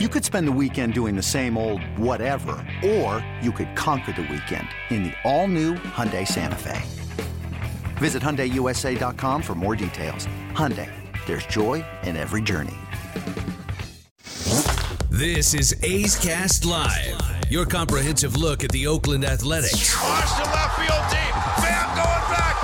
You could spend the weekend doing the same old whatever, or you could conquer the weekend in the all-new Hyundai Santa Fe. Visit HyundaiUSA.com for more details. Hyundai, there's joy in every journey. This is A's Cast Live, your comprehensive look at the Oakland Athletics. Launch to left field deep. Bam going back,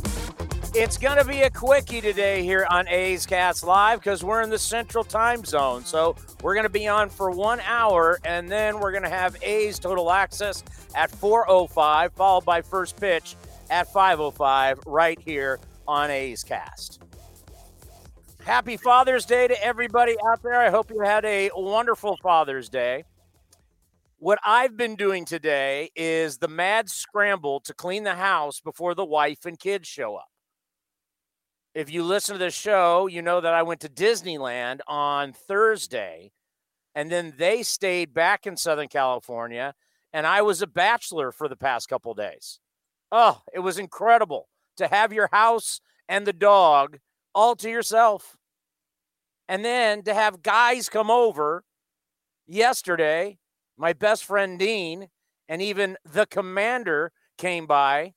It's going to be a quickie today here on A's Cast Live because we're in the central time zone. So we're going to be on for one hour and then we're going to have A's Total Access at 4.05, followed by first pitch at 5.05 right here on A's Cast. Happy Father's Day to everybody out there. I hope you had a wonderful Father's Day. What I've been doing today is the mad scramble to clean the house before the wife and kids show up if you listen to the show, you know that I went to Disneyland on Thursday and then they stayed back in Southern California and I was a bachelor for the past couple days. Oh, it was incredible to have your house and the dog all to yourself. And then to have guys come over yesterday, my best friend Dean and even the commander came by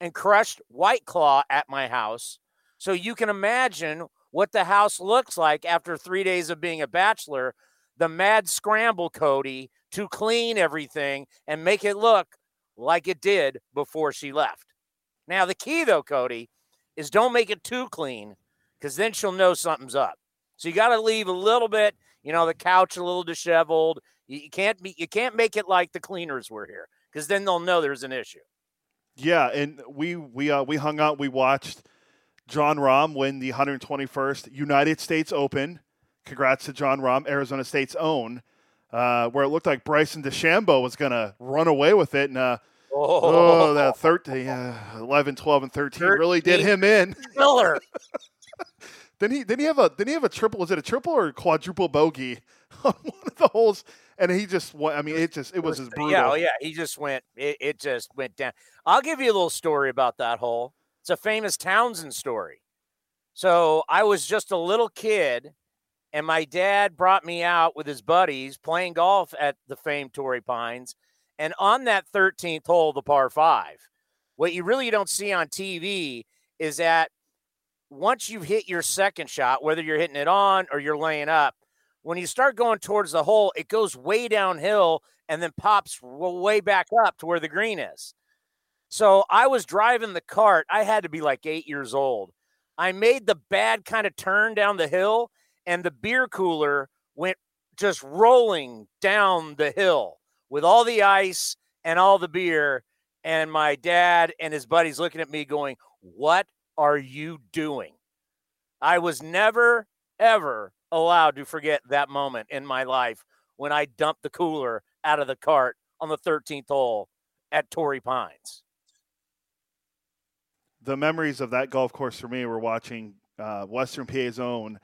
and crushed White Claw at my house so you can imagine what the house looks like after three days of being a bachelor. The mad scramble, Cody, to clean everything and make it look like it did before she left. Now, the key, though, Cody, is don't make it too clean because then she'll know something's up. So you got to leave a little bit, you know, the couch a little disheveled. You can't be, you can't make it like the cleaners were here because then they'll know there's an issue. Yeah, and we we uh, we hung out, we watched Jon Rahm win the 121st United States Open. Congrats to Jon Rahm, Arizona State's own, uh, where it looked like Bryson DeChambeau was going to run away with it. And, uh, oh. oh, that 13, uh, 11, 12, and 13, 13 really did him in. Killer. Didn't he? Didn't he have a? Didn't he have a triple? Was it a triple or quadruple bogey on one of the holes? And he just went. I mean, it just it was as brutal. Yeah, oh yeah. He just went. It, it just went down. I'll give you a little story about that hole. It's a famous Townsend story. So I was just a little kid, and my dad brought me out with his buddies playing golf at the famed Torrey Pines. And on that 13th hole, the par five, what you really don't see on TV is that once you've hit your second shot, whether you're hitting it on or you're laying up, when you start going towards the hole, it goes way downhill and then pops way back up to where the green is. So I was driving the cart. I had to be like eight years old. I made the bad kind of turn down the hill, and the beer cooler went just rolling down the hill with all the ice and all the beer. And my dad and his buddies looking at me going, What are you doing? I was never, ever allowed to forget that moment in my life when I dumped the cooler out of the cart on the 13th hole at Torrey Pines the memories of that golf course for me were watching uh, Western PA's own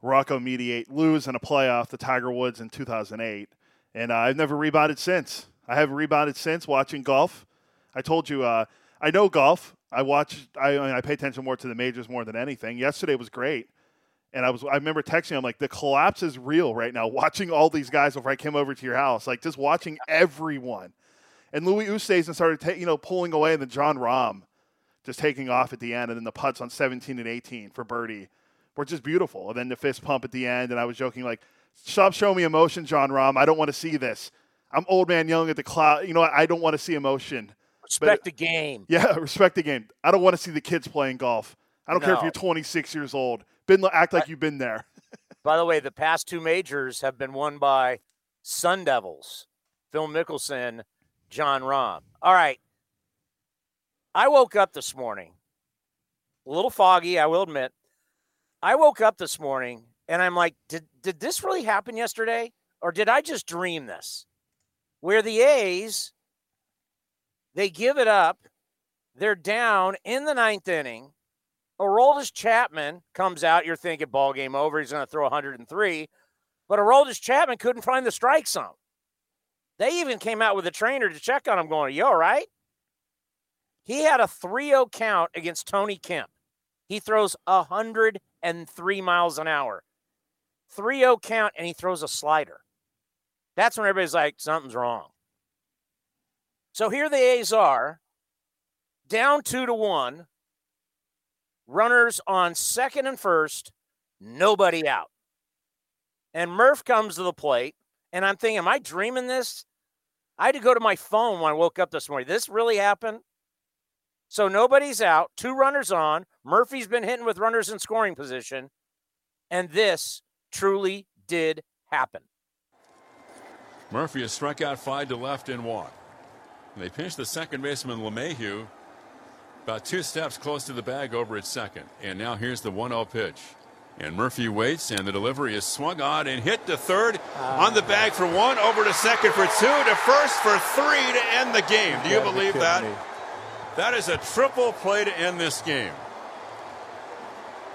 Rocco Mediate lose in a playoff to Tiger Woods in 2008. And uh, I've never rebounded since. I haven't rebounded since watching golf. I told you, uh, I know golf. I watch, I, I, mean, I pay attention more to the majors more than anything. Yesterday was great. And I was, I remember texting. I'm like, the collapse is real right now. Watching all these guys before I came over to your house, like just watching everyone. And Louis Oosthuizen started, ta- you know, pulling away, and then Jon Rahm just taking off at the end, and then the putts on 17 and 18 for birdie were just beautiful. And then the fist pump at the end, and I was joking like, "Stop showing me emotion, Jon Rahm. I don't want to see this. I'm old man young at the cloud. You know, I don't want to see emotion. Respect but, the game. Yeah, respect the game. I don't want to see the kids playing golf. I don't no. care if you're 26 years old. Been act like you've been there. by the way, the past two majors have been won by Sun Devils, Phil Mickelson, Jon Rahm. All right, I woke up this morning, a little foggy, I will admit. I woke up this morning And I'm like, did, did this really happen yesterday? Or did I just dream this? Where the A's, they give it up. They're down in the ninth inning. Aroldis Chapman comes out. You're thinking ball game over. He's going to throw 103. But Aroldis Chapman couldn't find the strike zone. They even came out with a trainer to check on him, going, You all right? He had a 3 0 count against Tony Kemp. He throws 103 miles an hour. 3 0 count, and he throws a slider. That's when everybody's like, something's wrong. So here the A's are, down two to one, runners on second and first, nobody out. And Murph comes to the plate, and I'm thinking, am I dreaming this? I had to go to my phone when I woke up this morning. This really happened? So nobody's out, two runners on. Murphy's been hitting with runners in scoring position. And this truly did happen. Murphy has struck out five to left in one. They pinch the second baseman LeMahieu about two steps close to the bag over at second. And now here's the 1 0 pitch. And Murphy waits, and the delivery is swung on and hit to third uh, on the bag for one, over to second for two, to first for three to end the game. Do you believe that? That is a triple play to end this game.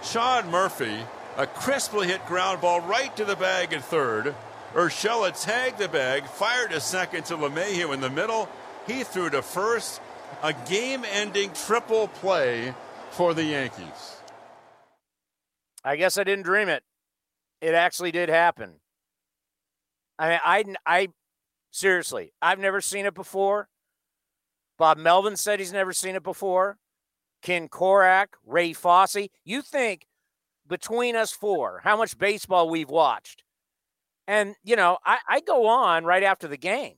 Sean Murphy, a crisply hit ground ball right to the bag at third. Urshela tagged the bag, fired a second to LeMahieu in the middle. He threw to first. A game ending triple play for the Yankees. I guess I didn't dream it. It actually did happen. I mean, I, I seriously, I've never seen it before. Bob Melvin said he's never seen it before. Ken Korach, Ray Fosse. You think between us four, how much baseball we've watched. And, you know, I, I go on right after the game.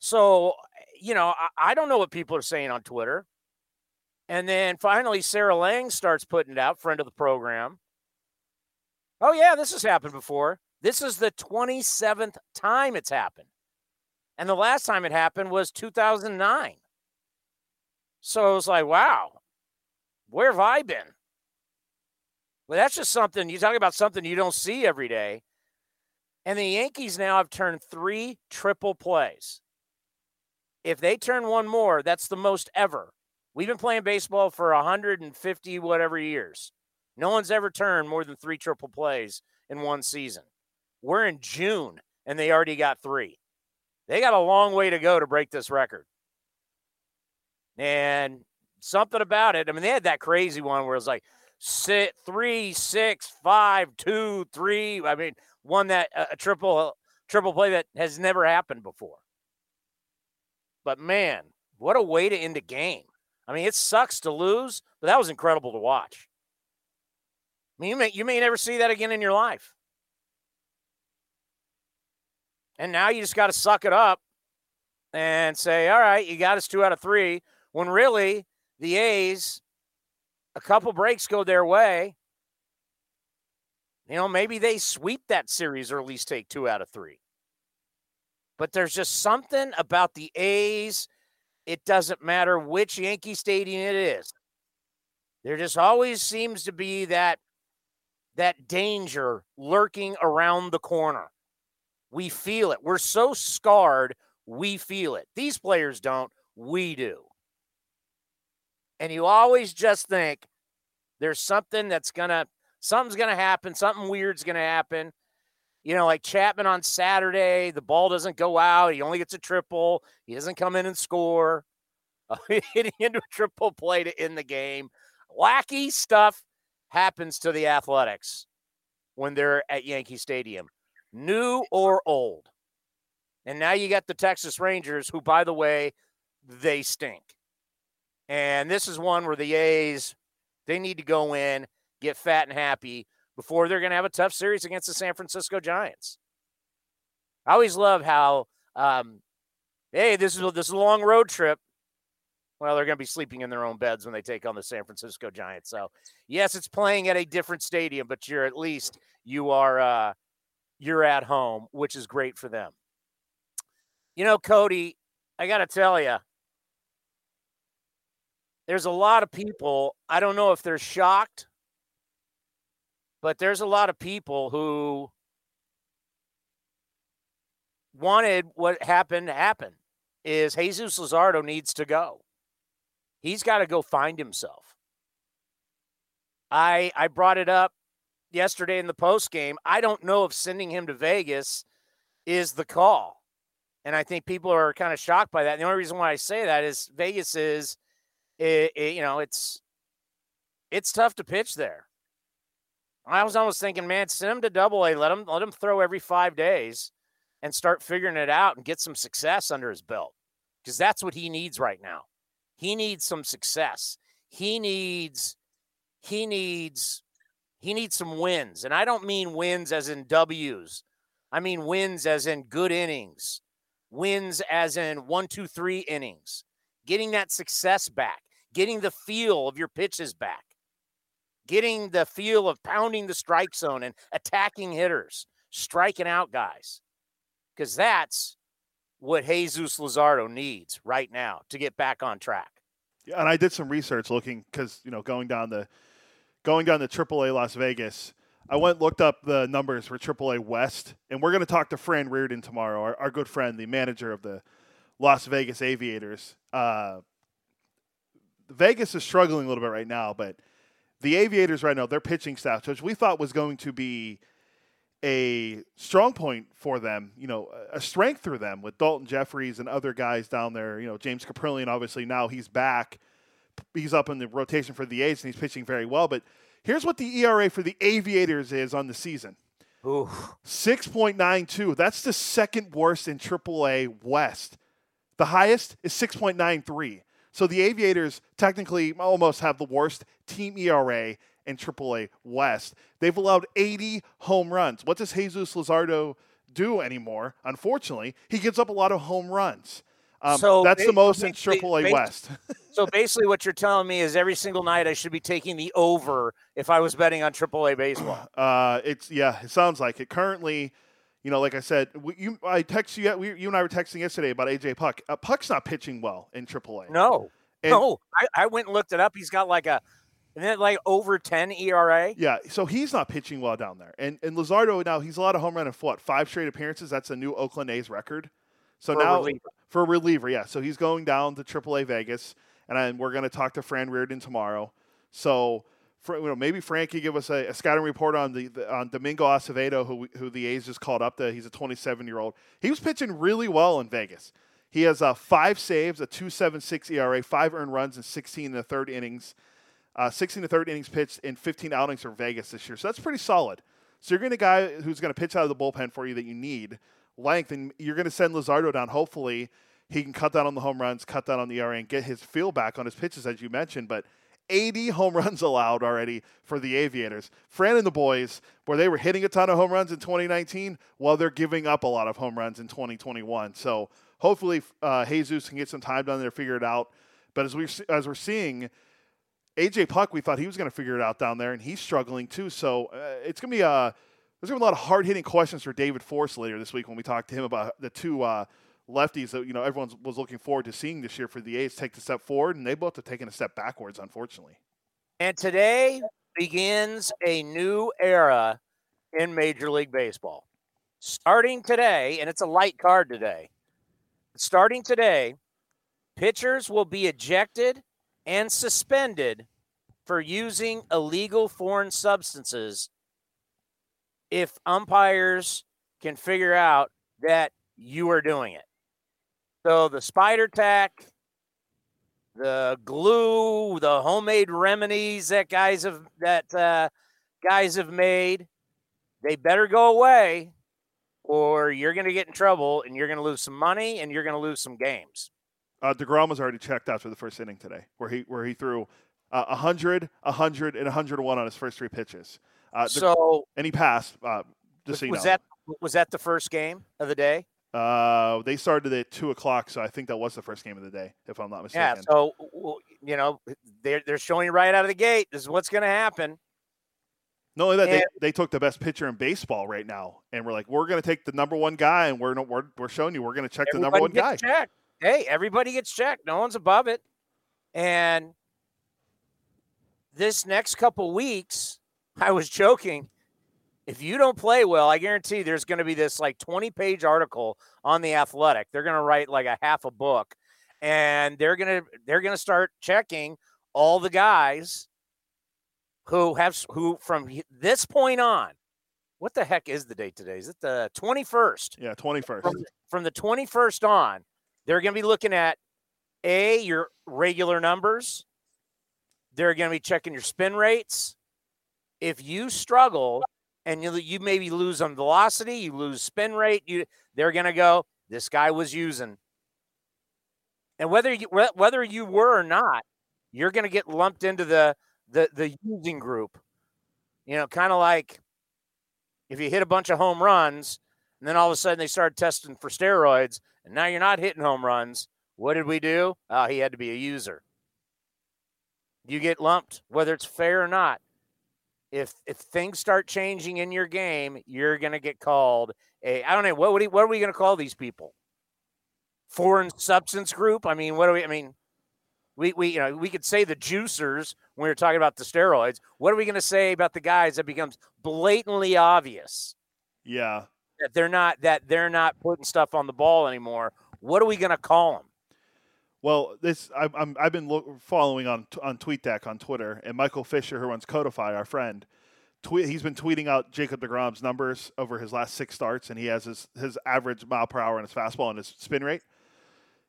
So, you know, I, I don't know what people are saying on Twitter. And then finally, Sarah Langs starts putting it out, friend of the program. Oh, yeah, this has happened before. This is the 27th time it's happened. And the last time it happened was 2009. So it was like, wow, where have I been? Well, that's just something you talk about something you don't see every day. And the Yankees now have turned three triple plays. If they turn one more, that's the most ever. We've been playing baseball for 150 whatever years. No one's ever turned more than three triple plays in one season. We're in June and they already got three. They got a long way to go to break this record. And something about it. I mean, they had that crazy one where it was like sit three, six, five, two, three. I mean, one that uh, a triple triple play that has never happened before. But man, what a way to end a game. I mean, it sucks to lose, but that was incredible to watch. I mean, you may you may never see that again in your life. And now you just got to suck it up and say, all right, you got us two out of three. When really the A's, a couple breaks go their way. You know, maybe they sweep that series or at least take two out of three. But there's just something about the A's. It doesn't matter which Yankee Stadium it is. There just always seems to be that that danger lurking around the corner. We feel it. We're so scarred, we feel it. These players don't, we do. And you always just think there's something that's to something's to happen, something weird's to happen. You know, like Chapman on Saturday, the ball doesn't go out. He only gets a triple. He doesn't come in and score. hitting into a triple play to end the game. Wacky stuff happens to the Athletics when they're at Yankee Stadium, new or old. And now you got the Texas Rangers, who, by the way, they stink. And this is one where the A's, they need to go in, get fat and happy before they're going to have a tough series against the San Francisco Giants. I always love how, um, hey, this is this is a long road trip. Well, they're going to be sleeping in their own beds when they take on the San Francisco Giants. So, yes, it's playing at a different stadium, but you're at least you are uh, you're at home, which is great for them. You know, Cody, I got to tell you, there's a lot of people. I don't know if they're shocked but there's a lot of people who wanted what happened to happen is Jesus Luzardo needs to go. He's got to go find himself. I I brought it up yesterday in the post game. I don't know if sending him to Vegas is the call. And I think people are kind of shocked by that. And the only reason why I say that is Vegas is it, it, you know, it's it's tough to pitch there. I was almost thinking, man, send him to double A, let him let him throw every five days and start figuring it out and get some success under his belt. Because that's what he needs right now. He needs some success. He needs he needs he needs some wins. And I don't mean wins as in W's. I mean wins as in good innings, wins as in one, two, three innings, getting that success back, getting the feel of your pitches back, getting the feel of pounding the strike zone and attacking hitters, striking out guys. Because that's what Jesus Luzardo needs right now to get back on track. Yeah, and I did some research looking because you know going down the going down to AAA Las Vegas. I went looked up the numbers for AAA West, and we're going to talk to Fran Riordan tomorrow, our, our, good friend, the manager of the Las Vegas Aviators. Uh, Vegas is struggling a little bit right now, but the Aviators right now, their pitching staff, which we thought was going to be a strong point for them, you know, a strength through them with Daulton Jefferies and other guys down there. You know, James Kaprielian, obviously now he's back. He's up in the rotation for the A's and he's pitching very well. But here's what the ERA for the Aviators is on the season. Ooh. 6.92. That's the second worst in AAA West. The highest is 6.93. So the Aviators technically almost have the worst team ERA in AAA West. They've allowed 80 home runs. What does Jesus Luzardo do anymore? Unfortunately, he gives up a lot of home runs. Um, so that's the most in AAA West. so basically, what you're telling me is every single night I should be taking the over if I was betting on AAA baseball. Uh, it's yeah, it sounds like it. Currently, you know, like I said, you I text you. We, you and I were texting yesterday about AJ Puk. Uh, Puk's not pitching well in AAA. No, and, no. I, I went and looked it up. He's got like a isn't it like over 10 ERA? Yeah, so he's not pitching well down there. And and Luzardo now he's a lot of home run in what five straight appearances. That's a new Oakland A's record. So for now reliever. for a reliever, yeah. So he's going down to AAA Vegas, and I, we're going to talk to Fran Riordan tomorrow. So for, you know, maybe Frank can give us a, a scouting report on the, the, on Domingo Acevedo, who who the A's just called up. The, he's a 27 year old. He was pitching really well in Vegas. He has uh, five saves, a 2.76 ERA, five earned runs, and 16 in the third innings. Uh, 16 to third innings pitched in 15 outings for Vegas this year. So that's pretty solid. So you're getting a guy who's going to pitch out of the bullpen for you that you need length, and you're going to send Luzardo down. Hopefully, he can cut down on the home runs, cut down on the ERA, and get his feel back on his pitches, as you mentioned. But 80 home runs allowed already for the Aviators. Fran and the boys, where they were hitting a ton of home runs in 2019, while they're giving up a lot of home runs in 2021. So hopefully, uh, Jesus can get some time down there, figure it out. But as we as we're seeing, AJ Puk, we thought he was going to figure it out down there, and he's struggling too. So uh, it's going to be a there's going to be a lot of hard hitting questions for David Forst later this week when we talk to him about the two uh, lefties that you know everyone was looking forward to seeing this year for the A's take the step forward, and they both have taken a step backwards, unfortunately. And today begins a new era in Major League Baseball. Starting today, and it's a light card today. Starting today, pitchers will be ejected and suspended for using illegal foreign substances if umpires can figure out that you are doing it. So the spider tack, the glue, the homemade remedies that guys have that uh, guys have made, they better go away, or you're going to get in trouble and you're going to lose some money and you're going to lose some games. Uh, deGrom was already checked after the first inning today, where he where he threw uh, 100, 100, and 101 on his first three pitches. Uh, so and he passed. Uh, just was, so was that was that the first game of the day? Uh, they started at two o'clock, so I think that was the first game of the day, if I'm not mistaken. Yeah. So you know they're they're showing you right out of the gate. This is what's going to happen. Not only that, and, they, they took the best pitcher in baseball right now, and we're like, we're going to take the number one guy, and we're we're, we're showing you we're going to check the number one guy. Checked hey, everybody gets checked. No one's above it. And this next couple weeks, I was joking. If you don't play well, I guarantee there's going to be this like 20 page article on the Athletic. They're going to write like a half a book, and they're going to they're going to start checking all the guys who have who from this point on. What the heck is the date today? Is it the 21st? Yeah, 21st. From, from the 21st on, they're going to be looking at a your regular numbers. They're going to be checking your spin rates. If you struggle and you, you maybe lose on velocity, you lose spin rate, you they're going to go, this guy was using. And whether you whether you were or not, you're going to get lumped into the the the using group. You know, kind of like if you hit a bunch of home runs and then all of a sudden they started testing for steroids and now you're not hitting home runs. What did we do? Oh, he had to be a user. You get lumped, whether it's fair or not. If if things start changing in your game, you're gonna get called a I don't know what what, what are we gonna call these people? Foreign substance group. I mean, what do we? I mean, we we you know we could say the juicers when we are talking about the steroids. What are we going to say about the guys that becomes blatantly obvious? Yeah, that they're not that they're not putting stuff on the ball anymore. What are we going to call them? Well, this I, I'm, I've been lo- following on on TweetDeck on Twitter, and Michael Fisher, who runs Codify, our friend, tweet he's been tweeting out Jacob deGrom's numbers over his last six starts, and he has his his average mile per hour in his fastball and his spin rate.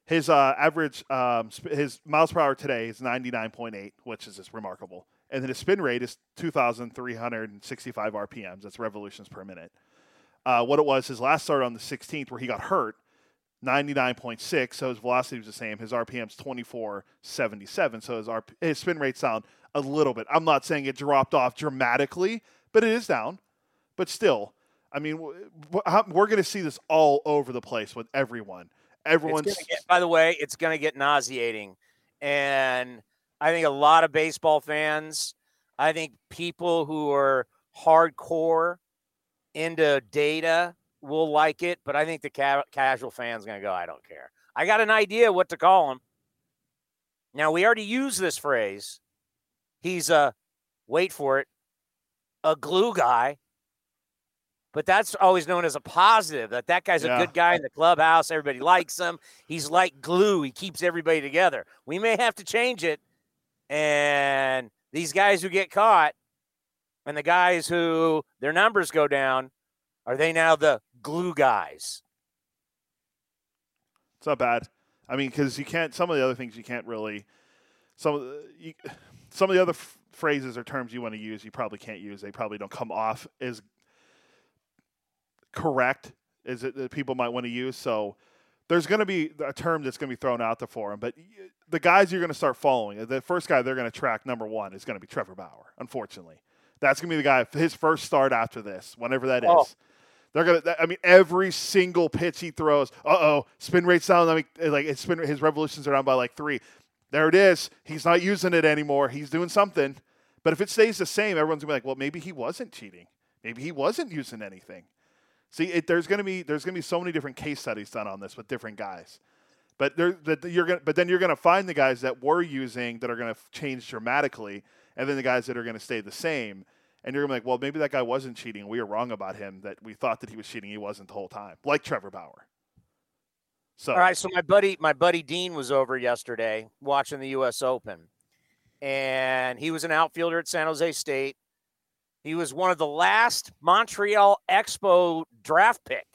His uh, average um, sp- his miles per hour today is 99.8, which is just remarkable, and then his spin rate is 2,365 RPMs. That's revolutions per minute. Uh, what it was his last start on the 16th, where he got hurt 99.6, so his velocity was the same. His RPM's 24.77, so his, RP, his spin rate's down a little bit. I'm not saying it dropped off dramatically, but it is down. But still, I mean, we're going to see this all over the place with everyone. Everyone's. Get, by the way, it's going to get nauseating. And I think a lot of baseball fans, I think people who are hardcore into data will like it, but I think the ca- casual fan's going to go, I don't care. I got an idea what to call him. Now, we already use this phrase. He's a, wait for it, a glue guy. But that's always known as a positive that that guy's yeah. a good guy in the clubhouse. Everybody likes him. He's like glue. He keeps everybody together. We may have to change it. And these guys who get caught and the guys who their numbers go down, are they now the glue guys. It's not bad. I mean, because you can't. Some of the other things you can't really. Some of the, you, some of the other f- phrases or terms you want to use, you probably can't use. They probably don't come off as correct as it that people might want to use. So there's going to be a term that's going to be thrown out there for them. But the guys you're going to start following, the first guy they're going to track, number one, is going to be Trevor Bauer. Unfortunately, that's going to be the guy. His first start after this, whenever that oh. is. They're gonna. I mean, every single pitch he throws. Uh oh, spin rate's down. I mean, like his spin, his revolutions are down by like three. There it is. He's not using it anymore. He's doing something. But if it stays the same, everyone's gonna be like, well, maybe he wasn't cheating. Maybe he wasn't using anything. See, it, there's gonna be there's gonna be so many different case studies done on this with different guys. But there, that you're gonna, but then you're gonna find the guys that were using that are gonna change dramatically, and then the guys that are gonna stay the same and you're like, well, maybe that guy wasn't cheating. We were wrong about him. That we thought that he was cheating. He wasn't the whole time, like Trevor Bauer. So, all right. So my buddy, my buddy Dean was over yesterday watching the U.S. Open, and he was an outfielder at San Jose State. He was one of the last Montreal Expo draft pick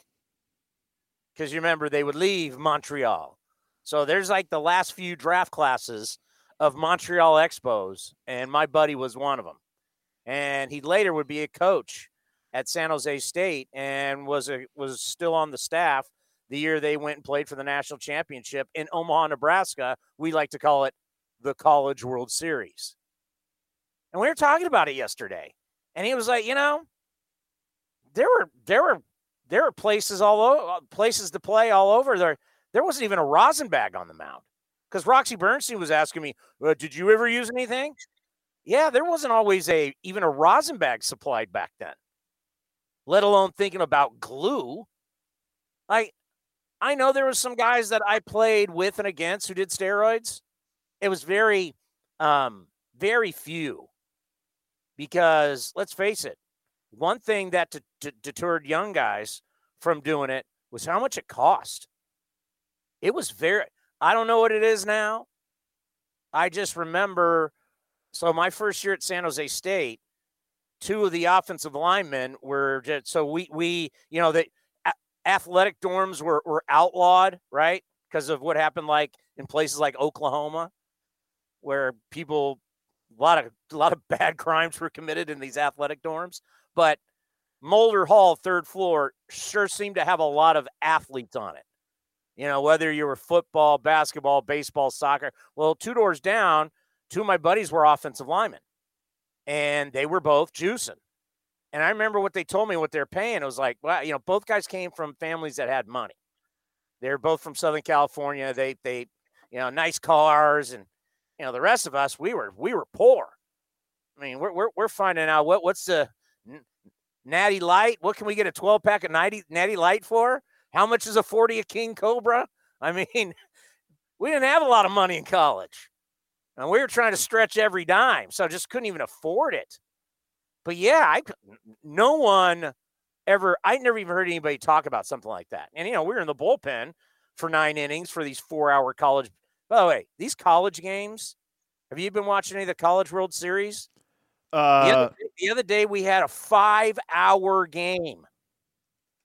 because you remember they would leave Montreal. So there's like the last few draft classes of Montreal Expos, and my buddy was one of them and he later would be a coach at San Jose State and was a, was still on the staff the year they went and played for the national championship in Omaha, Nebraska. We like to call it the College World Series. And we were talking about it yesterday. And he was like, you know, there were there were there were places all over places to play all over there. There wasn't even a rosin bag on the mound. Because Roxy Bernstein was asking me, well, did you ever use anything? Yeah, there wasn't always a even a rosin bag supplied back then. Let alone thinking about glue. Like I know there was some guys that I played with and against who did steroids. It was very um very few. because let's face it, one thing that deterred young guys from doing it was how much it cost. It was very, I don't know what it is now. I just remember, so my first year at San Jose State, two of the offensive linemen were just, so we, we, you know, the athletic dorms were, were outlawed, right? Because of what happened like in places like Oklahoma, where people, a lot of, a lot of bad crimes were committed in these athletic dorms. But Moulder Hall, third floor, sure seemed to have a lot of athletes on it. You know, whether you were football, basketball, baseball, soccer. Well, two doors down, two of my buddies were offensive linemen, and they were both juicing. And I remember what they told me, what they're paying. It was like, well, you know, both guys came from families that had money. They're both from Southern California. They, they, you know, nice cars, and you know, the rest of us, we were, we were poor. I mean, we're, we're, we're finding out what, what's the Natty Light. What can we get a 12 pack of Natty, Natty Light for? How much is a 40 of King Cobra? I mean, we didn't have a lot of money in college. And we were trying to stretch every dime. So just couldn't even afford it. But yeah, I no one ever I never even heard anybody talk about something like that. And you know, we were in the bullpen for nine innings for these four hour college. By the way, these college games, have you been watching any of the college world series? Uh, the, other, the other day we had a five hour game.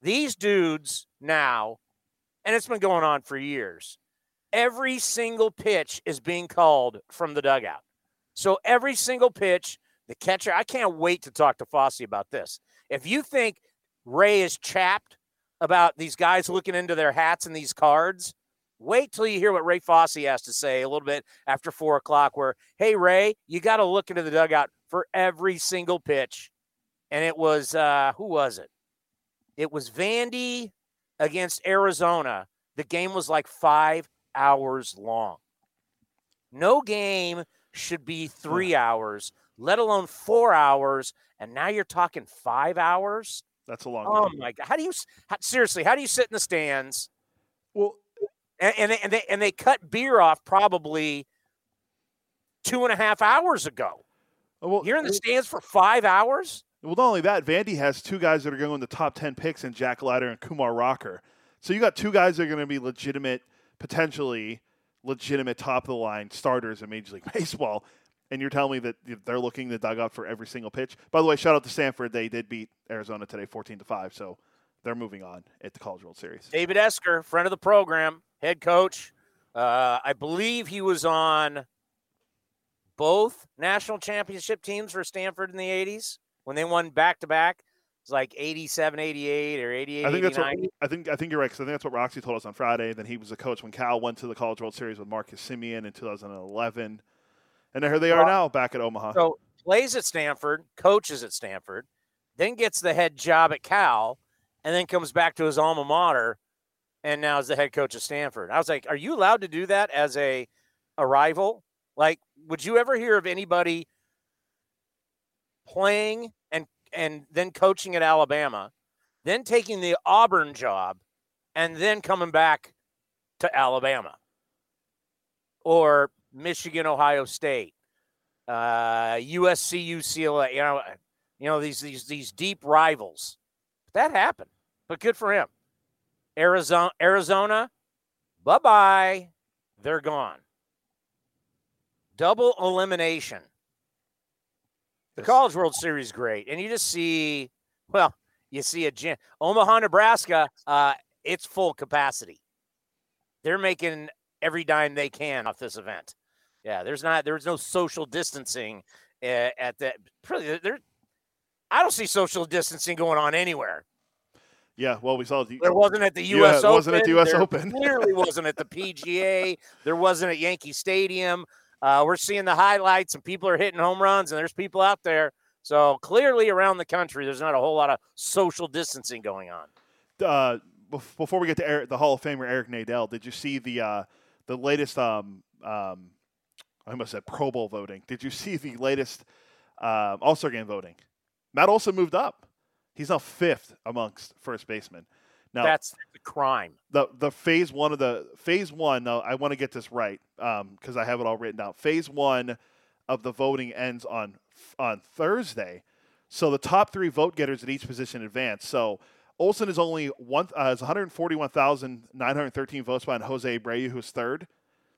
These dudes now, and it's been going on for years, every single pitch is being called from the dugout. So every single pitch, the catcher, I can't wait to talk to Fosse about this. If you think Ray is chapped about these guys looking into their hats and these cards, wait till you hear what Ray Fosse has to say a little bit after four o'clock. Where, hey, Ray, you got to look into the dugout for every single pitch. And it was, uh, who was it? It was Vandy against Arizona. The game was like five hours long. No game should be three hours, let alone four hours. And now you're talking five hours. That's a long. Oh game. my god! How do you how, seriously? How do you sit in the stands? Well, and, and they, and they and they cut beer off probably two and a half hours ago. Oh, well, You're in the stands for five hours. Well, not only that, Vandy has two guys that are going in the top 10 picks in Jack Leiter and Kumar Rocker. So you got two guys that are going to be legitimate, potentially legitimate top of the line starters in Major League Baseball. And you're telling me that they're looking the dugout for every single pitch. By the way, shout out to Stanford. They did beat Arizona today 14 to 5. So they're moving on at the College World Series. David Esquer, friend of the program, head coach. Uh, I believe he was on both national championship teams for Stanford in the 80s when they won back to back. It's like 87, 88 or 88, I think that's 89. what I think. I think you're right because I think that's what Roxy told us on Friday. Then he was a coach when Cal went to the College World Series with Marcus Semien in 2011, and here they are Well, now back at Omaha. So plays at Stanford, coaches at Stanford, then gets the head job at Cal, and then comes back to his alma mater, and now is the head coach of Stanford. I was like, are you allowed to do that as a a rival? Like, would you ever hear of anybody playing and then coaching at Alabama, then taking the Auburn job, and then coming back to Alabama or Michigan, Ohio State, uh, USC, UCLA. You know, you know these these these deep rivals. That happened, but good for him. Arizona, Arizona, bye bye. They're gone. Double elimination. The College World Series great, and you just see, well, you see a gym. Omaha, Nebraska. Uh, it's full capacity. They're making every dime they can off this event. Yeah, there's not there's no social distancing uh, at that. Really, there. I don't see social distancing going on anywhere. yeah, well, we saw the, There wasn't at the Yeah, U.S. it Open. wasn't at the US There Open. Clearly wasn't at the PGA. There wasn't at Yankee Stadium. Uh, we're seeing the highlights, and people are hitting home runs, and there's people out there. So clearly, around the country, there's not a whole lot of social distancing going on. uh, before we get to Eric, the Hall of Famer Eric Nadel, did you see the uh, the latest? Um, um, I almost said Pro Bowl voting. Did you see the latest um, All Star Game voting? Matt Olson moved up. He's now fifth amongst first basemen. Now That's the crime. the the phase one of the phase one. Now I want to get this right because I have it all written down. Phase one of the voting ends on on Thursday. So the top three vote getters at each position advance. So Olson is only one uh, is 141,913 votes behind Jose Abreu, who's third.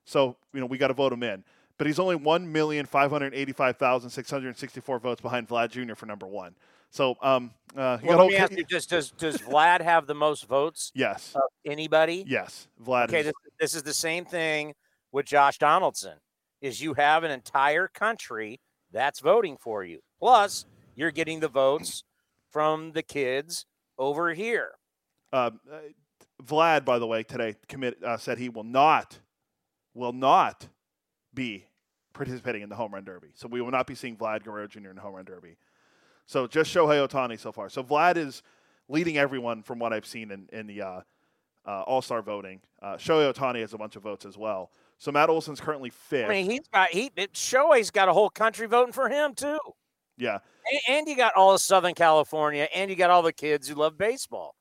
So you know we got to vote him in. But he's only 1,585,664 votes behind Vlad Jr. for number one. So um, uh, well, let me ask you: Does does does Vlad have the most votes? Yes. Of anybody? Yes, Vlad. Okay, is, this, this is the same thing with Josh Donaldson. Is you have an entire country that's voting for you. Plus, you're getting the votes from the kids over here. Uh, Vlad, by the way, today commit uh, said he will not, will not be participating in the home run derby. So we will not be seeing Vlad Guerrero Jr. in the home run derby. So just Shohei Ohtani so far. So Vlad is leading everyone from what I've seen in, in the uh, uh, All Star voting. Uh, Shohei Ohtani has a bunch of votes as well. So Matt Olson's currently fifth. I mean, he's got he Shohei's got a whole country voting for him too. Yeah, and, and you got all of Southern California, and you got all the kids who love baseball.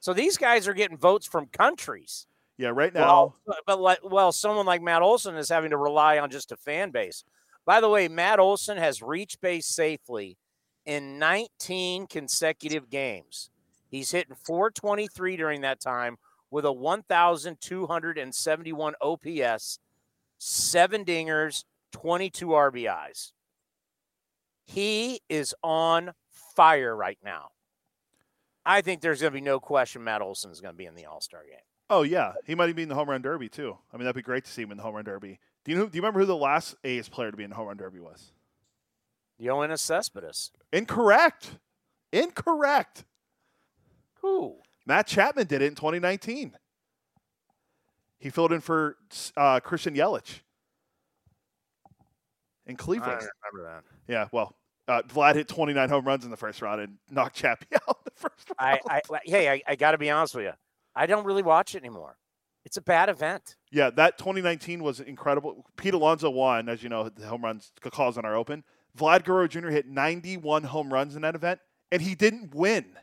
So these guys are getting votes from countries. Yeah, right now. Well, but like, well, someone like Matt Olson is having to rely on just a fan base. By the way, Matt Olson has reached base safely in 19 consecutive games. He's hitting 423 during that time with a 1,271 OPS, seven dingers, 22 RBIs. He is on fire right now. I think there's going to be no question Matt Olson is going to be in the All Star game. Oh yeah, he might even be in the home run derby too. I mean, that'd be great to see him in the home run derby. Do you know, do you remember who the last A's player to be in the home run derby was? Yoenis Cespedes. Incorrect. Incorrect. Who? Matt Chapman did it in 2019. He filled in for uh, Christian Yelich in Cleveland. I remember that. Yeah, well, uh, Vlad hit 29 home runs in the first round and knocked Chappie out in the first round. I, I hey, I, I got to be honest with you. I don't really watch it anymore. It's a bad event. Yeah, that 2019 was incredible. Pete Alonso won, as you know, the home runs calls on our open. Vlad Guerrero Jr. hit 91 home runs in that event, and he didn't win.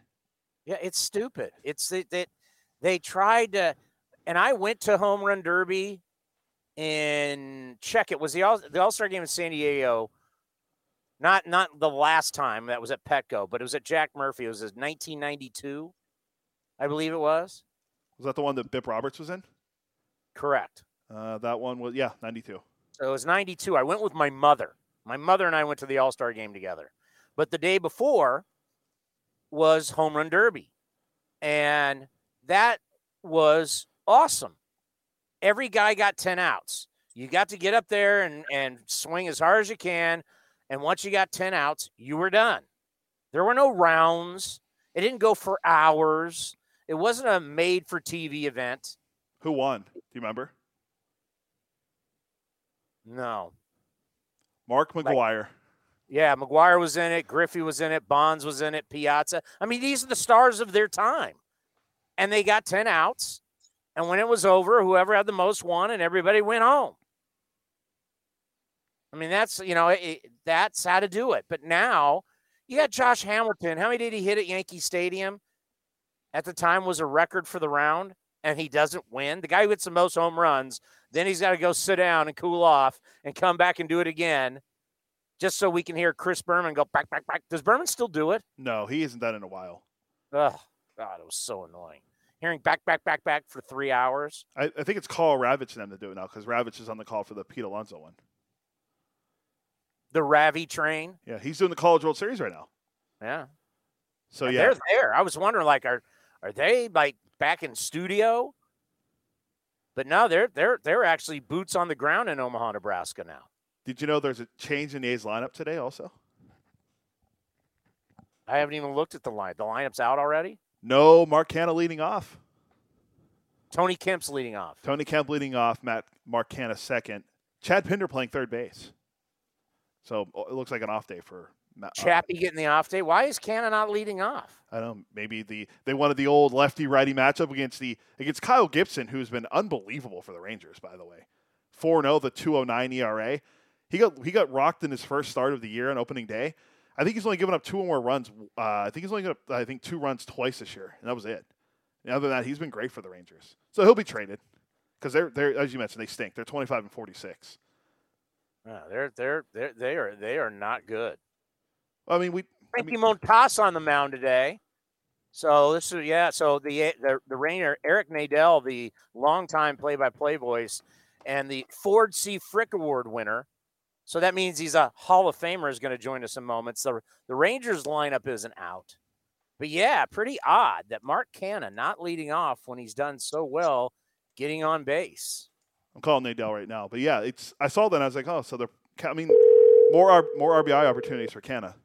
Yeah, it's stupid. It's that they, they tried to, and I went to home run derby in check it was the All the All Star game in San Diego. Not not the last time that was at Petco, but it was at Jack Murphy. It was 1992, I believe it was. Was that the one that Bip Roberts was in? Correct. Uh, that one was yeah, 92. So it was 92. I went with my mother. My mother and I went to the All Star game together. But the day before was Home Run Derby. And that was awesome. Every guy got 10 outs. You got to get up there and, and swing as hard as you can. And once you got 10 outs, you were done. There were no rounds. It didn't go for hours. It wasn't a made for TV event. Who won? Do you remember? No. Mark McGwire. Like, yeah, McGwire was in it. Griffey was in it. Bonds was in it. Piazza. I mean, these are the stars of their time. And they got 10 outs. And when it was over, whoever had the most won, and everybody went home. I mean, that's, you know, it, that's how to do it. But now you got Josh Hamilton. How many did he hit at Yankee Stadium? At the time was a record for the round, and he doesn't win. The guy who hits the most home runs, then he's got to go sit down and cool off and come back and do it again just so we can hear Chris Berman go back, back, back. Does Berman still do it? No, he hasn't done it in a while. Oh, God, it was so annoying. Hearing back, back, back, back for three hours. I, I think it's Karl Ravech them to do it now because Ravech is on the call for the Pete Alonso one. The Ravi train. Yeah, he's doing the College World Series right now. Yeah. So yeah, they're there. I was wondering, like, are are they like back in studio? But now they're they're they're actually boots on the ground in Omaha, Nebraska now. Did you know there's a change in the A's lineup today also? I haven't even looked at the line. The lineup's out already? No, Mark Canha leading off. Tony Kemp's leading off. Tony Kemp leading off, Matt Mark second. Chad Pinder playing third base. So it looks like an off day for. Chappie uh, getting the off day. Why is Canha not leading off? I don't know. Maybe the they wanted the old lefty righty matchup against the against Kyle Gibson, who's been unbelievable for the Rangers, by the way. 4 0, the 209 ERA. He got he got rocked in his first start of the year on opening day. I think he's only given up two or more runs. Uh, I think he's only given up I think two runs twice this year, and that was it. And other than that, he's been great for the Rangers. So he'll be traded because they're they're as you mentioned they stink. They're 25 and 46. Yeah, they're they're they're they are they are not good. I mean, we Frankie I mean, Montas on the mound today. So this is yeah. So the the the Rainer Eric Nadel, the longtime play-by-play voice, and the Ford C. Frick Award winner. So that means he's a Hall of Famer is going to join us in moments. The the Rangers lineup isn't out, but yeah, pretty odd that Mark Canha not leading off when he's done so well getting on base. I'm calling Nadel right now, but yeah, it's I saw that and I was like, oh, so they're I mean, more more RBI opportunities for Canha.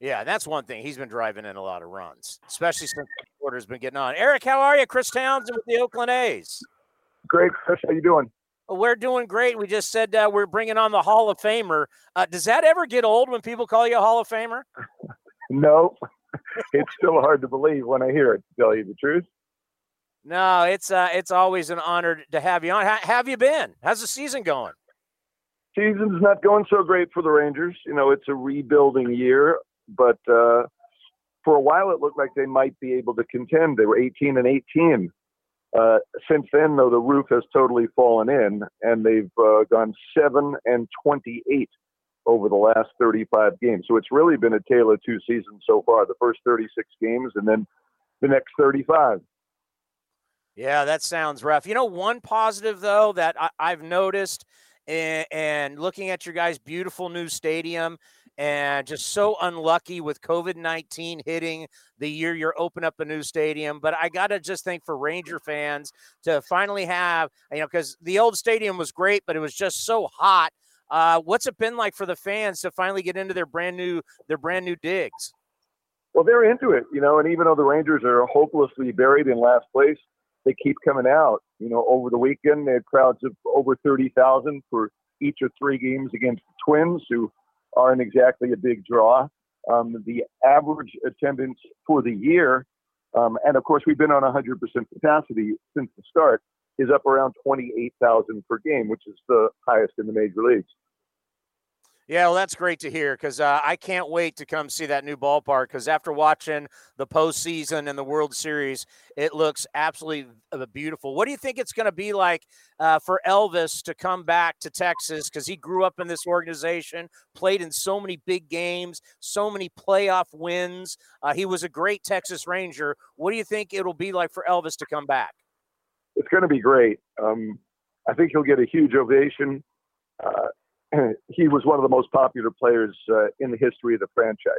Yeah, that's one thing. He's been driving in a lot of runs, especially since the quarter's been getting on. Eric, how are you? Chris Townsend with the Oakland A's. Great, Chris. How are you doing? We're doing great. We just said uh, we're bringing on the Hall of Famer. Uh, does that ever get old when people call you a Hall of Famer? No, it's still hard to believe when I hear it. To tell you the truth. No, it's uh, it's always an honor to have you on. How have you been? How's the season going? Season's not going so great for the Rangers. You know, it's a rebuilding year, but uh, for a while it looked like they might be able to contend. They were 18 and 18. Uh, since then, though, the roof has totally fallen in, and they've uh, gone seven and 28 over the last 35 games. So it's really been a tale of two seasons so far. The first 36 games, and then the next 35. Yeah, that sounds rough. You know, one positive though that I, have noticed, and, and looking at your guys' beautiful new stadium, and just so unlucky with COVID 19 hitting the year you're open up a new stadium. But I got to just think for Ranger fans to finally have, you know, because the old stadium was great, but it was just so hot. Uh, what's it been like for the fans to finally get into their brand new their brand new digs? Well, they're into it, you know, and even though the Rangers are hopelessly buried in last place, they keep coming out. You know, over the weekend they had crowds of over thirty thousand for each of three games against the Twins, who aren't exactly a big draw. Um, the average attendance for the year, um, and of course we've been on 100% capacity since the start, is up around 28,000 per game, which is the highest in the major leagues. Yeah, well, that's great to hear because uh, I can't wait to come see that new ballpark. Because after watching the postseason and the World Series, it looks absolutely uh, beautiful. What do you think it's going to be like uh, for Elvis to come back to Texas? Because he grew up in this organization, played in so many big games, so many playoff wins. Uh, he was a great Texas Ranger. What do you think it'll be like for Elvis to come back? It's going to be great. Um, I think he'll get a huge ovation. He was one of the most popular players uh, in the history of the franchise.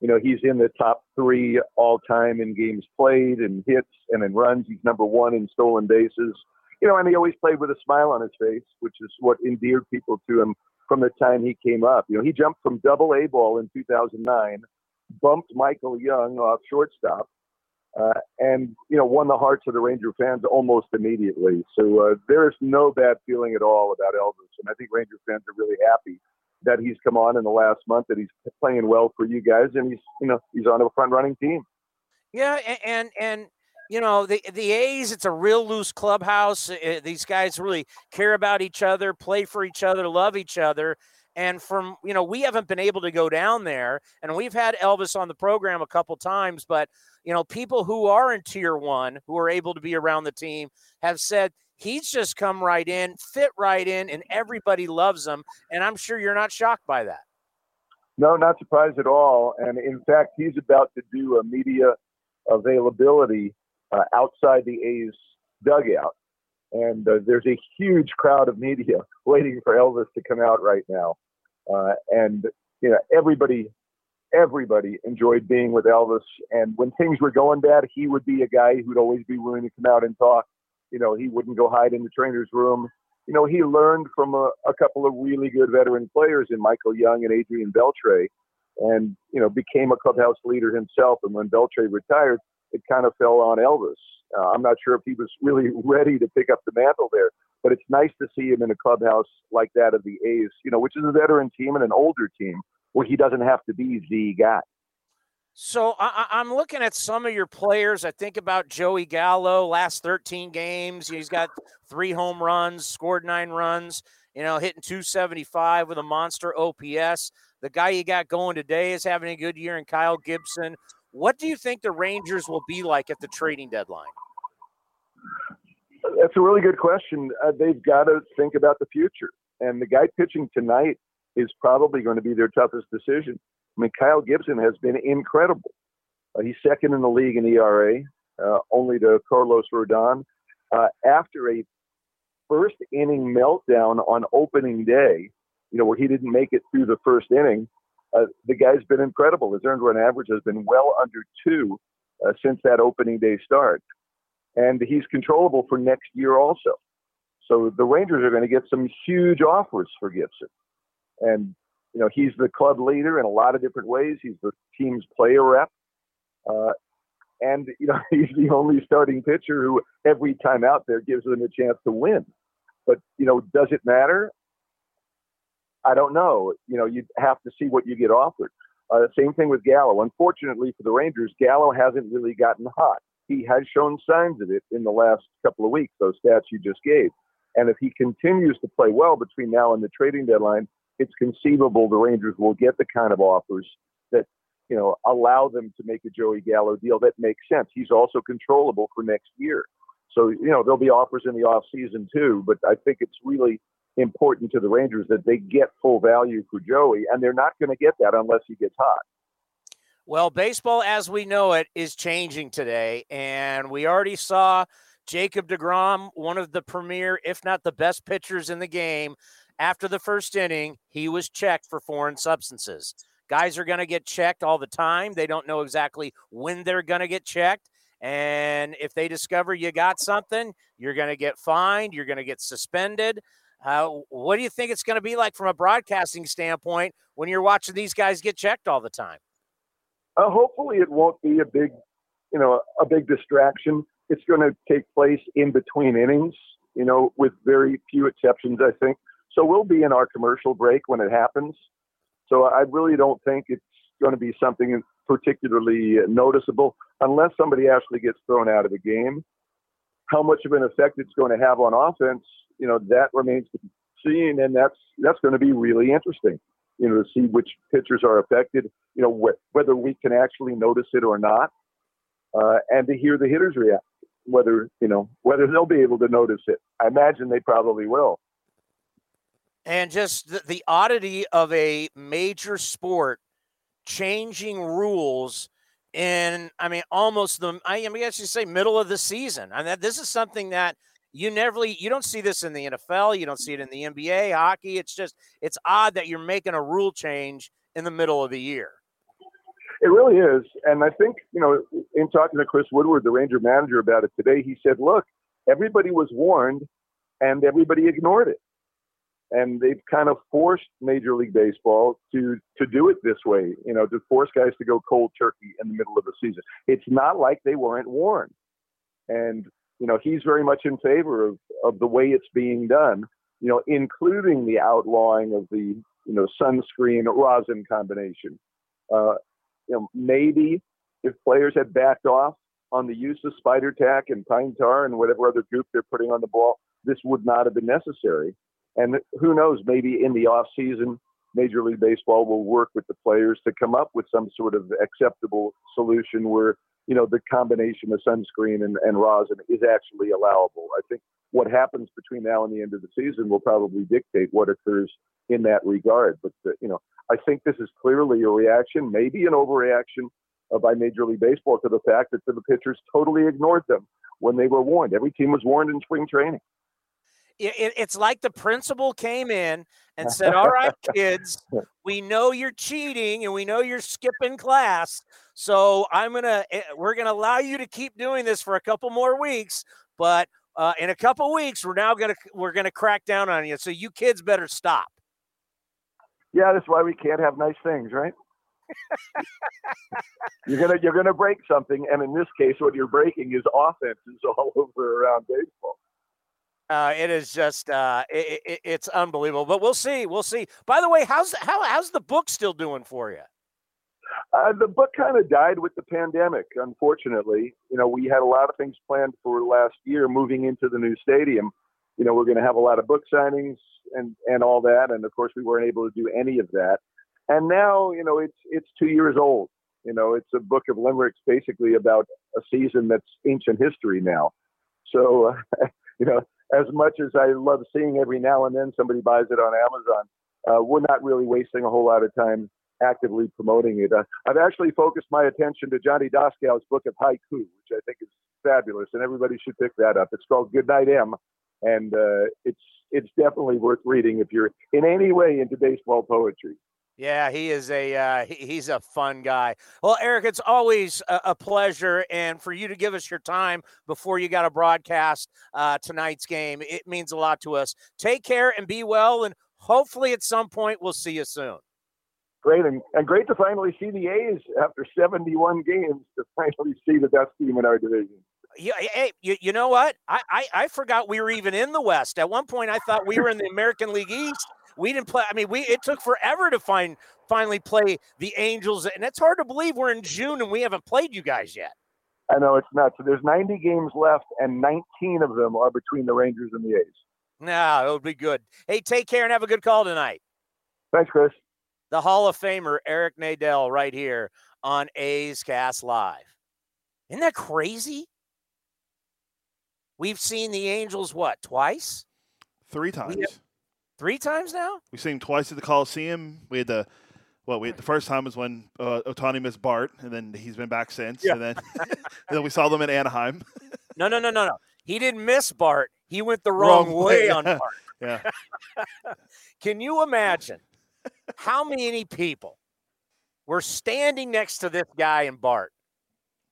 You know, he's in the top three all time in games played, in hits, and in runs. He's number one in stolen bases. You know, and he always played with a smile on his face, which is what endeared people to him from the time he came up. You know, he jumped from double A ball in 2009, bumped Michael Young off shortstop, uh, and you know won the hearts of the Ranger fans almost immediately. So uh, there is no bad feeling at all about Elvis, and I think Ranger fans are really happy that he's come on in the last month, that he's playing well for you guys, and he's you know he's on a front running team. Yeah, and and, and you know the the A's, it's a real loose clubhouse. These guys really care about each other, play for each other, love each other. And from, you know, we haven't been able to go down there. And we've had Elvis on the program a couple times, but, you know, people who are in tier one, who are able to be around the team, have said he's just come right in, fit right in, and everybody loves him. And I'm sure you're not shocked by that. No, not surprised at all. And in fact, he's about to do a media availability uh, outside the A's dugout. And uh, there's a huge crowd of media waiting for Elvis to come out right now. Uh, and you know, everybody, everybody enjoyed being with Elvis. And when things were going bad, he would be a guy who'd always be willing to come out and talk. You know, he wouldn't go hide in the trainer's room. You know, he learned from a, a couple of really good veteran players in Michael Young and Adrian Beltre, and you know, became a clubhouse leader himself. And when Beltre retired, it kind of fell on Elvis. Uh, I'm not sure if he was really ready to pick up the mantle there, but it's nice to see him in a clubhouse like that of the A's, you know, which is a veteran team and an older team where he doesn't have to be the guy. So I, am looking at some of your players. I think about Joey Gallo. Last 13 games, he's got three home runs, scored nine runs. You know, hitting 275 with a monster OPS. The guy you got going today is having a good year, and Kyle Gibson. What do you think the Rangers will be like at the trading deadline? That's a really good question. Uh, they've got to think about the future. And the guy pitching tonight is probably going to be their toughest decision. I mean, Kyle Gibson has been incredible. Uh, he's second in the league in ERA, uh, only to Carlos Rodon. Uh, after a first inning meltdown on opening day, you know, where he didn't make it through the first inning, uh, the guy's been incredible. His earned run average has been well under two uh, since that opening day start. And he's controllable for next year also. So the Rangers are going to get some huge offers for Gibson. And, you know, he's the club leader in a lot of different ways. He's the team's player rep. Uh, and, you know, he's the only starting pitcher who every time out there gives them a chance to win. But, you know, does it matter? I don't know. You know, you have to see what you get offered. Uh, same thing with Gallo. Unfortunately for the Rangers, Gallo hasn't really gotten hot. He has shown signs of it in the last couple of weeks, those stats you just gave. And if he continues to play well between now and the trading deadline, it's conceivable the Rangers will get the kind of offers that, you know, allow them to make a Joey Gallo deal that makes sense. He's also controllable for next year. So, you know, there'll be offers in the off season too, but I think it's really important to the Rangers that they get full value for Joey, and they're not going to get that unless he gets hot. Well, baseball as we know it is changing today, and we already saw Jacob deGrom, one of the premier, if not the best pitchers in the game. After the first inning, he was checked for foreign substances. Guys are going to get checked all the time. They don't know exactly when they're going to get checked. And if they discover you got something, you're going to get fined, you're going to get suspended. Uh, what do you think it's going to be like from a broadcasting standpoint when you're watching these guys get checked all the time? Uh, hopefully, it won't be a big, you know, a big distraction. It's going to take place in between innings, you know, with very few exceptions, I think. So we'll be in our commercial break when it happens. So I really don't think it's going to be something particularly noticeable unless somebody actually gets thrown out of the game. How much of an effect it's going to have on offense, you know, that remains to be seen, and that's that's going to be really interesting. You know, to see which pitchers are affected. You know, wh- whether we can actually notice it or not, uh, and to hear the hitters react. Whether you know whether they'll be able to notice it. I imagine they probably will. And just the, the oddity of a major sport changing rules in, I mean, almost the, I, I guess you say middle of the season. I mean, this is something that you never you don't see this in the NFL, you don't see it in the NBA, hockey. It's just it's odd that you're making a rule change in the middle of the year. It really is, and I think you know, in talking to Chris Woodward, the Ranger manager, about it today, he said, "Look, everybody was warned, and everybody ignored it, and they've kind of forced Major League Baseball to to do it this way. You know, to force guys to go cold turkey in the middle of the season. It's not like they weren't warned, and you know, he's very much in favor of, of the way it's being done, you know, including the outlawing of the, you know, sunscreen rosin combination. Uh, you know, maybe if players had backed off on the use of spider tack and pine tar and whatever other goop they're putting on the ball, this would not have been necessary. And who knows, maybe in the off season, Major League Baseball will work with the players to come up with some sort of acceptable solution where you know, the combination of sunscreen and, and rosin is actually allowable. I think what happens between now and the end of the season will probably dictate what occurs in that regard. But, uh, you know, I think this is clearly a reaction, maybe an overreaction uh, by Major League Baseball to the fact that the pitchers totally ignored them when they were warned. Every team was warned in spring training it, it's like the principal came in and said, "All right, kids, we know you're cheating and we know you're skipping class, so I'm gonna eh, we're gonna allow you to keep doing this for a couple more weeks, but uh, in a couple weeks we're now gonna we're gonna crack down on you. So you kids better stop." Yeah, that's why we can't have nice things, right? you're gonna you're gonna break something, and in this case, what you're breaking is offenses all over around baseball. Uh, it is just uh, it, it, it's unbelievable. But we'll see. We'll see. By the way, how's how how's the book still doing for you? Uh, the book kind of died with the pandemic, unfortunately. You know, we had a lot of things planned for last year, moving into the new stadium. You know, we're going to have a lot of book signings and and all that, and of course, we weren't able to do any of that. And now, you know, it's it's two years old. You know, it's a book of limericks, basically about a season that's ancient history now. So, uh, you know, as much as I love seeing every now and then somebody buys it on Amazon, uh, we're not really wasting a whole lot of time actively promoting it. Uh, I've actually focused my attention to Johnny Doskow's book of haiku, which I think is fabulous, and everybody should pick that up. It's called Goodnight M, and uh, it's it's definitely worth reading if you're in any way into baseball poetry. Yeah, he is a uh, he's a fun guy. Well, Eric, it's always a, a, pleasure, and for you to give us your time before you got to broadcast uh, tonight's game, it means a lot to us. Take care and be well, and hopefully at some point we'll see you soon. Great, and, and great to finally see the A's after 71 games to finally see the best team in our division. Yeah, hey, you, you know what? I, I, I forgot we were even in the West. At one point, I thought we were in the American League East. We didn't play. I mean, we it took forever to find finally play the Angels, and it's hard to believe we're in June and we haven't played you guys yet. I know it's nuts. So there's 90 games left, and 19 of them are between the Rangers and the A's. No, it would be good. Hey, take care and have a good call tonight. Thanks, Chris. The Hall of Famer Eric Nadel right here on A's Cast Live. Isn't that crazy? We've seen the Angels what twice? Three times. Have, three times now. We've seen him twice at the Coliseum. We had the well, we the first time was when uh, Ohtani missed BART, and then he's been back since. Yeah. And then, and then we saw them in Anaheim. no, no, no, no, no. He didn't miss BART. He went the wrong, wrong way, way on BART. yeah. Can you imagine how many people were standing next to this guy in Bart,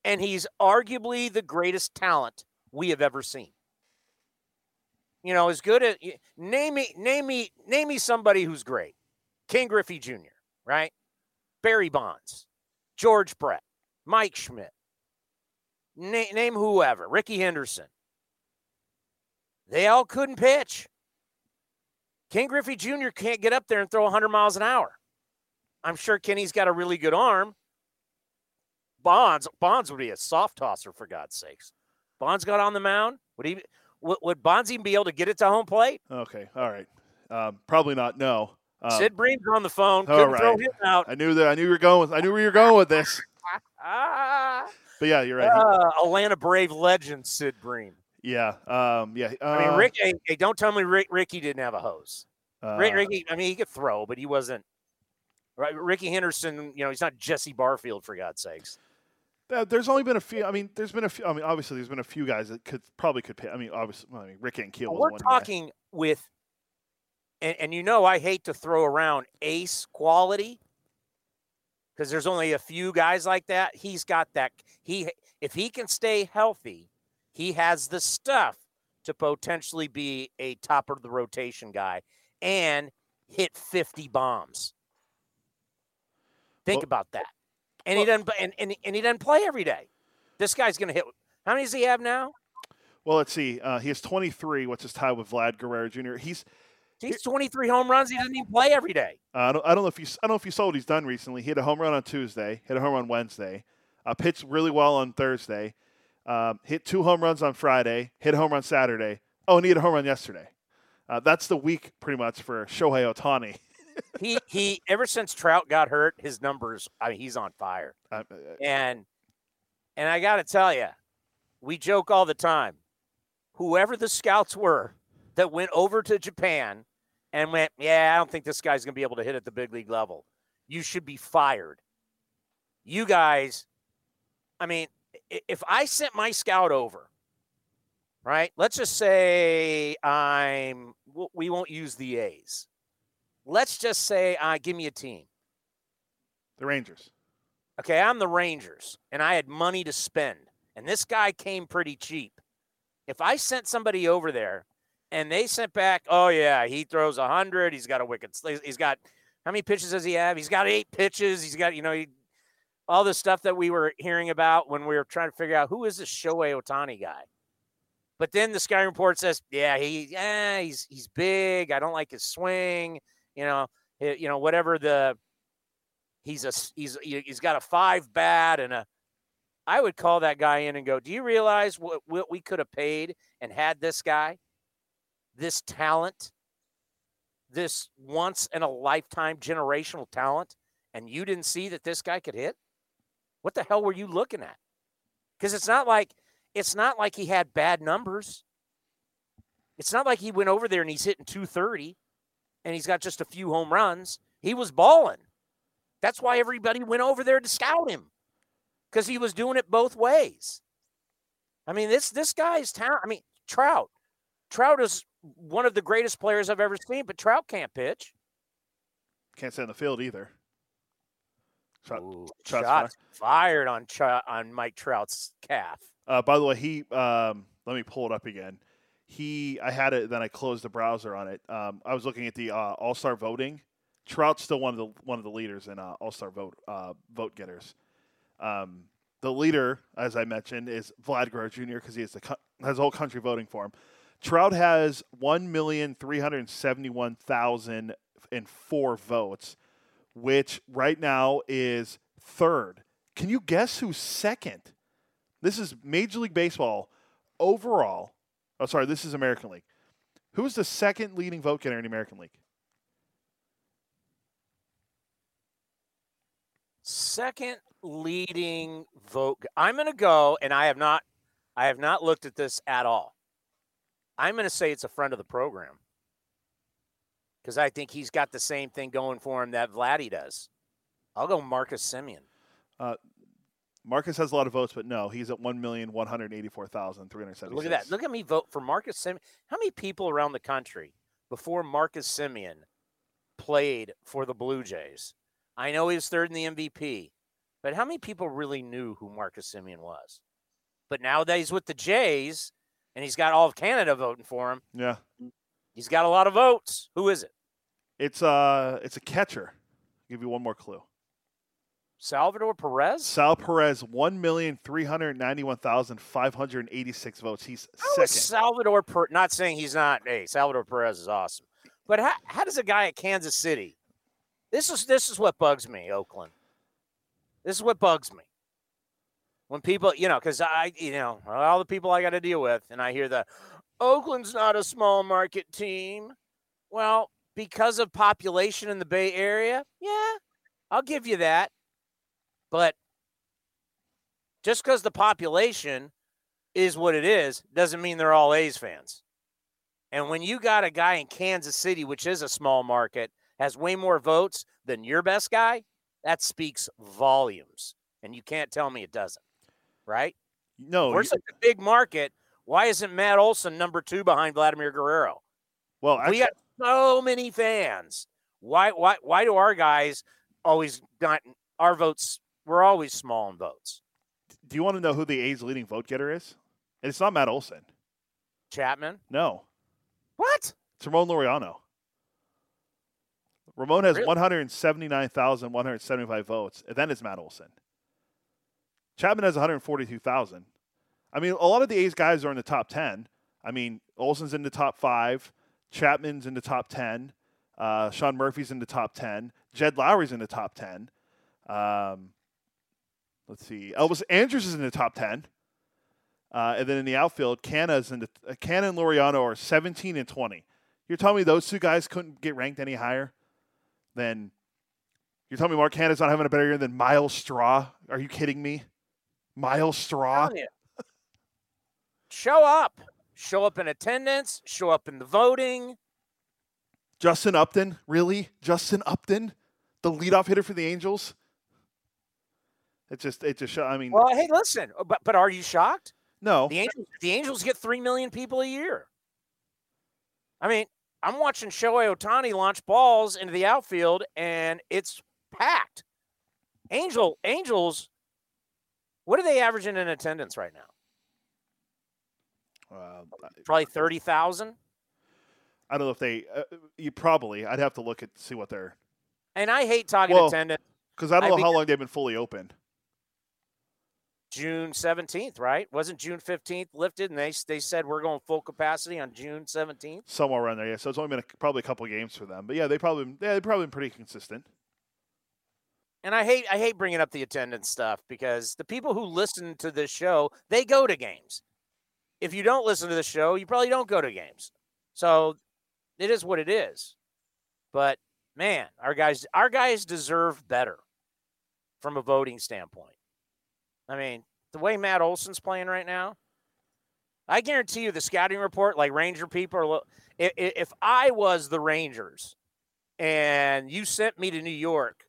and he's arguably the greatest talent we have ever seen? You know, as good as name me, name me, name me somebody who's great. Ken Griffey Jr right? Barry Bonds, George Brett, Mike Schmidt, Na- name whoever, Rickey Henderson. They all couldn't pitch. Ken Griffey Jr. can't get up there and throw 100 miles an hour. I'm sure Kenny's got a really good arm. Bonds, Bonds would be a soft tosser for God's sakes. Bonds got on the mound. Would he? Would, would Bonds even be able to get it to home plate? Okay, all right. Um, probably not. No. Um, Sid Bream's on the phone. Couldn't right. throw him out. I knew that. I knew you were going. With, I knew where you're going with this. but yeah, you're right. Uh, Atlanta Brave legend Sid Bream. Yeah. Um, yeah. Uh, I mean, Rick. Hey, hey, don't tell me Rick, Ricky didn't have a hose. Uh, Ricky. I mean, he could throw, but he wasn't. Right, Rickey Henderson. You know, he's not Jesse Barfield for God's sakes. Uh, there's only been a few. I mean, there's been a few. I mean, obviously, there's been a few guys that could probably could. Pay, I mean, obviously, well, I mean, Rick Ankiel. Well, we're talking guy. with and, and you know I hate to throw around ace quality because there's only a few guys like that. He's got that. He if he can stay healthy, he has the stuff to potentially be a top of the rotation guy and hit 50 bombs. Think well, about that. And well, he doesn't and, and, and he doesn't play every day. This guy's going to hit. How many does he have now? Well, let's see. Uh, he has 23. What's his tie with Vlad Guerrero Jr.? He's He's 23 home runs. He doesn't even play every day. Uh, I, don't, I don't know if you I don't know if you saw what he's done recently. He hit a home run on Tuesday, hit a home run Wednesday, uh, pitched really well on Thursday, um, hit two home runs on Friday, hit a home run Saturday. Oh, and he hit a home run yesterday. Uh, that's the week pretty much for Shohei Ohtani. he he ever since Trout got hurt, his numbers. I mean, he's on fire. Uh, and and I got to tell you, we joke all the time. Whoever the scouts were that went over to Japan and went, yeah, I don't think this guy's going to be able to hit at the big league level. You should be fired. You guys, I mean, if I sent my scout over, right? Let's just say I'm, we won't use the A's. Let's just say, uh, give me a team. The Rangers. Okay, I'm the Rangers, and I had money to spend, and this guy came pretty cheap. If I sent somebody over there and they sent back, oh yeah, he throws a hundred. He's got a wicked. He's got how many pitches does he have? He's got eight pitches. He's got you know he, all the stuff that we were hearing about when we were trying to figure out who is this Shohei Ohtani guy. But then the Sky Report says, yeah, he yeah he's he's big. I don't like his swing. You know, eh, you know whatever the he's a he's he's got a five bat and a I would call that guy in and go, "Do you realize what, what we could have paid and had this guy?" this talent, this once in a lifetime generational talent, and you didn't see that this guy could hit? What the hell were you looking at? Because it's not like it's not like he had bad numbers. It's not like he went over there and he's hitting 230 and he's got just a few home runs. He was balling. That's why everybody went over there to scout him because he was doing it both ways. I mean, this this guy's talent. I mean, Trout. Trout is one of the greatest players I've ever seen, but Trout can't pitch. Can't stay on the field either. Trout, Ooh, shots fired on on Mike Trout's calf. Uh, by the way, he um, let me pull it up again. He, I had it, then I closed the browser on it. Um, I was looking at the uh, All Star voting. Trout's still one of the one of the leaders in uh, All Star vote uh, vote getters. Um, the leader, as I mentioned, is Vlad Guerrero Jr. because he has the has whole country voting for him. Trout has one million three hundred seventy one thousand and four votes, which right now is third. Can you guess who's second? This is Major League Baseball overall. Oh, sorry, this is American League. Who's the second leading vote getter in the American League? Second leading vote. I'm going to go, and I have not, I have not looked at this at all. I'm going to say it's a friend of the program because I think he's got the same thing going for him that Vladdy does. I'll go Marcus Semien. Uh, Marcus has a lot of votes, but no, he's at one million one hundred eighty-four thousand three hundred seventy. Look at that. Look at me vote for Marcus Semien. How many people around the country before Marcus Semien played for the Blue Jays? I know he was third in the MVP, but how many people really knew who Marcus Semien was? But nowadays with the Jays, and he's got all of Canada voting for him. Yeah, He's got a lot of votes. Who is it? it's uh, it's a catcher. I'll give you one more clue. Salvador Perez? Sal Perez, one million three hundred ninety-one thousand five hundred eighty-six votes. He's How second. Salvador per- not saying he's not. Hey, Salvador Perez is awesome. But how, how does a guy at Kansas City? This is this is what bugs me, Oakland. This is what bugs me. When people, you know, because I, you know, all the people I got to deal with, and I hear the Oakland's not a small market team. Well, because of population in the Bay Area, yeah, I'll give you that. But just because the population is what it is doesn't mean they're all A's fans. And when you got a guy in Kansas City, which is a small market, has way more votes than your best guy, that speaks volumes. And you can't tell me it doesn't, right? no, We're you- such a big market. Why isn't Matt Olson number two behind Vladimir Guerrero? well, we actually, got so many fans. Why why why do our guys always not our votes we're always small in votes? do you want to know who the A's leading vote getter is? It's not Matt Olson. Chapman? No, What? it's Ramon Laureano. Ramon has Really? 179,175 votes, and then it's Matt Olson. Chapman has 142,000. I mean, a lot of the A's guys are in the top 10. I mean, Olson's in the top five, Chapman's in the top 10, uh, Sean Murphy's in the top 10, Jed Lowrie's in the top 10. Um, let's see, Elvis Andrus is in the top 10. Uh, and then in the outfield, Canha's in the uh, Canha and Laureano are 17 and 20. You're telling me those two guys couldn't get ranked any higher than you're telling me Mark Canha's not having a better year than Myles Straw? Are you kidding me? Myles Straw? Show up. Show up in attendance. Show up in the voting. Justin Upton? Really? Justin Upton? The leadoff hitter for the Angels? It just it just show, I mean Well, hey, listen, uh, but but are you shocked? no. The Angels, the Angels get three million people a year. I mean, I'm watching Shohei Ohtani launch balls into the outfield, and it's packed. Angel Angels, what are they averaging in attendance right now? Uh, Probably thirty thousand. I don't know if they uh, you probably I'd have to look at see what they're And I hate talking Well, attendance. cuz I don't I know how long they've been fully open. June 17th, right? Wasn't June 15th lifted and they they said we're going full capacity on June 17th? somewhere around there. Yeah, so it's only been a, probably a couple of games for them, but yeah, they probably yeah, they've probably been pretty consistent. And I hate I hate bringing up the attendance stuff because the people who listen to this show, they go to games. If you don't listen to the show, you probably don't go to games. So it is what it is. But man, our guys our guys deserve better from a voting standpoint. I mean, the way Matt Olson's playing right now, I guarantee you the scouting report, like Ranger people, are, if, if I was the Rangers and you sent me to New York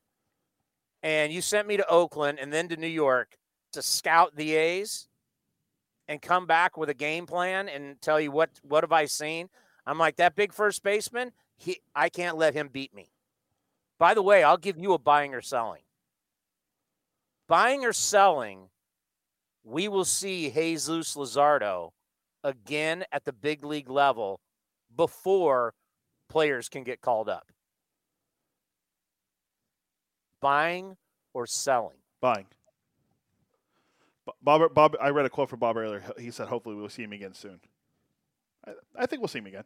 and you sent me to Oakland and then to New York to scout the A's and come back with a game plan and tell you what what have I seen, I'm like that big first baseman. He, I can't let him beat me. By the way, I'll give you a buying or selling. Buying or selling, we will see Jesus Luzardo again at the big league level before players can get called up. Buying or selling? Buying. Bob, Bob, I read a quote from Bob earlier. He said, "Hopefully, we'll see him again soon." I, I think we'll see him again.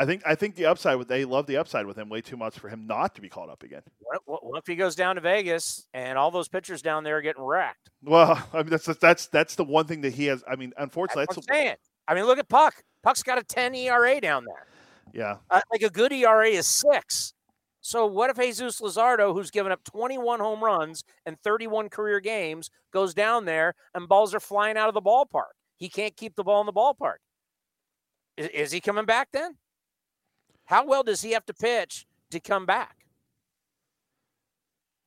I think I think the upside with they love the upside with him way too much for him not to be called up again. What, what if he goes down to Vegas and all those pitchers down there are getting wrecked? Well, I mean that's that's that's the one thing that he has. I mean, unfortunately, that's, that's what I'm saying. I mean, look at Puk. Puk's got a 10 ERA down there. Yeah, uh, like a good ERA is six. So what if Jesus Luzardo, who's given up 21 home runs and 31 career games, goes down there and balls are flying out of the ballpark? He can't keep the ball in the ballpark. Is, is he coming back then? How well does he have to pitch to come back?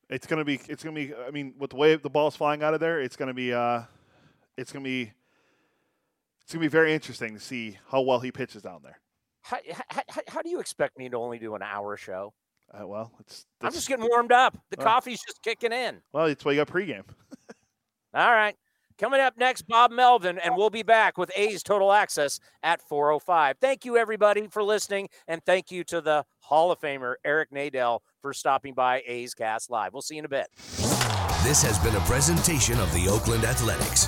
It's gonna be. It's gonna be. I mean, with the way the ball's flying out of there, it's gonna be. Uh, it's gonna be. It's gonna be very interesting to see how well he pitches down there. How, how, how do you expect me to only do an hour show? Uh, well, it's. I'm just getting warmed up. The uh, coffee's just kicking in. Well, it's why you got pregame. All right. Coming up next, Bob Melvin, and we'll be back with A's Total Access at 405. Thank you, everybody, for listening, and thank you to the Hall of Famer, Eric Nadel, for stopping by A's Cast Live. We'll see you in a bit. This has been a presentation of the Oakland Athletics.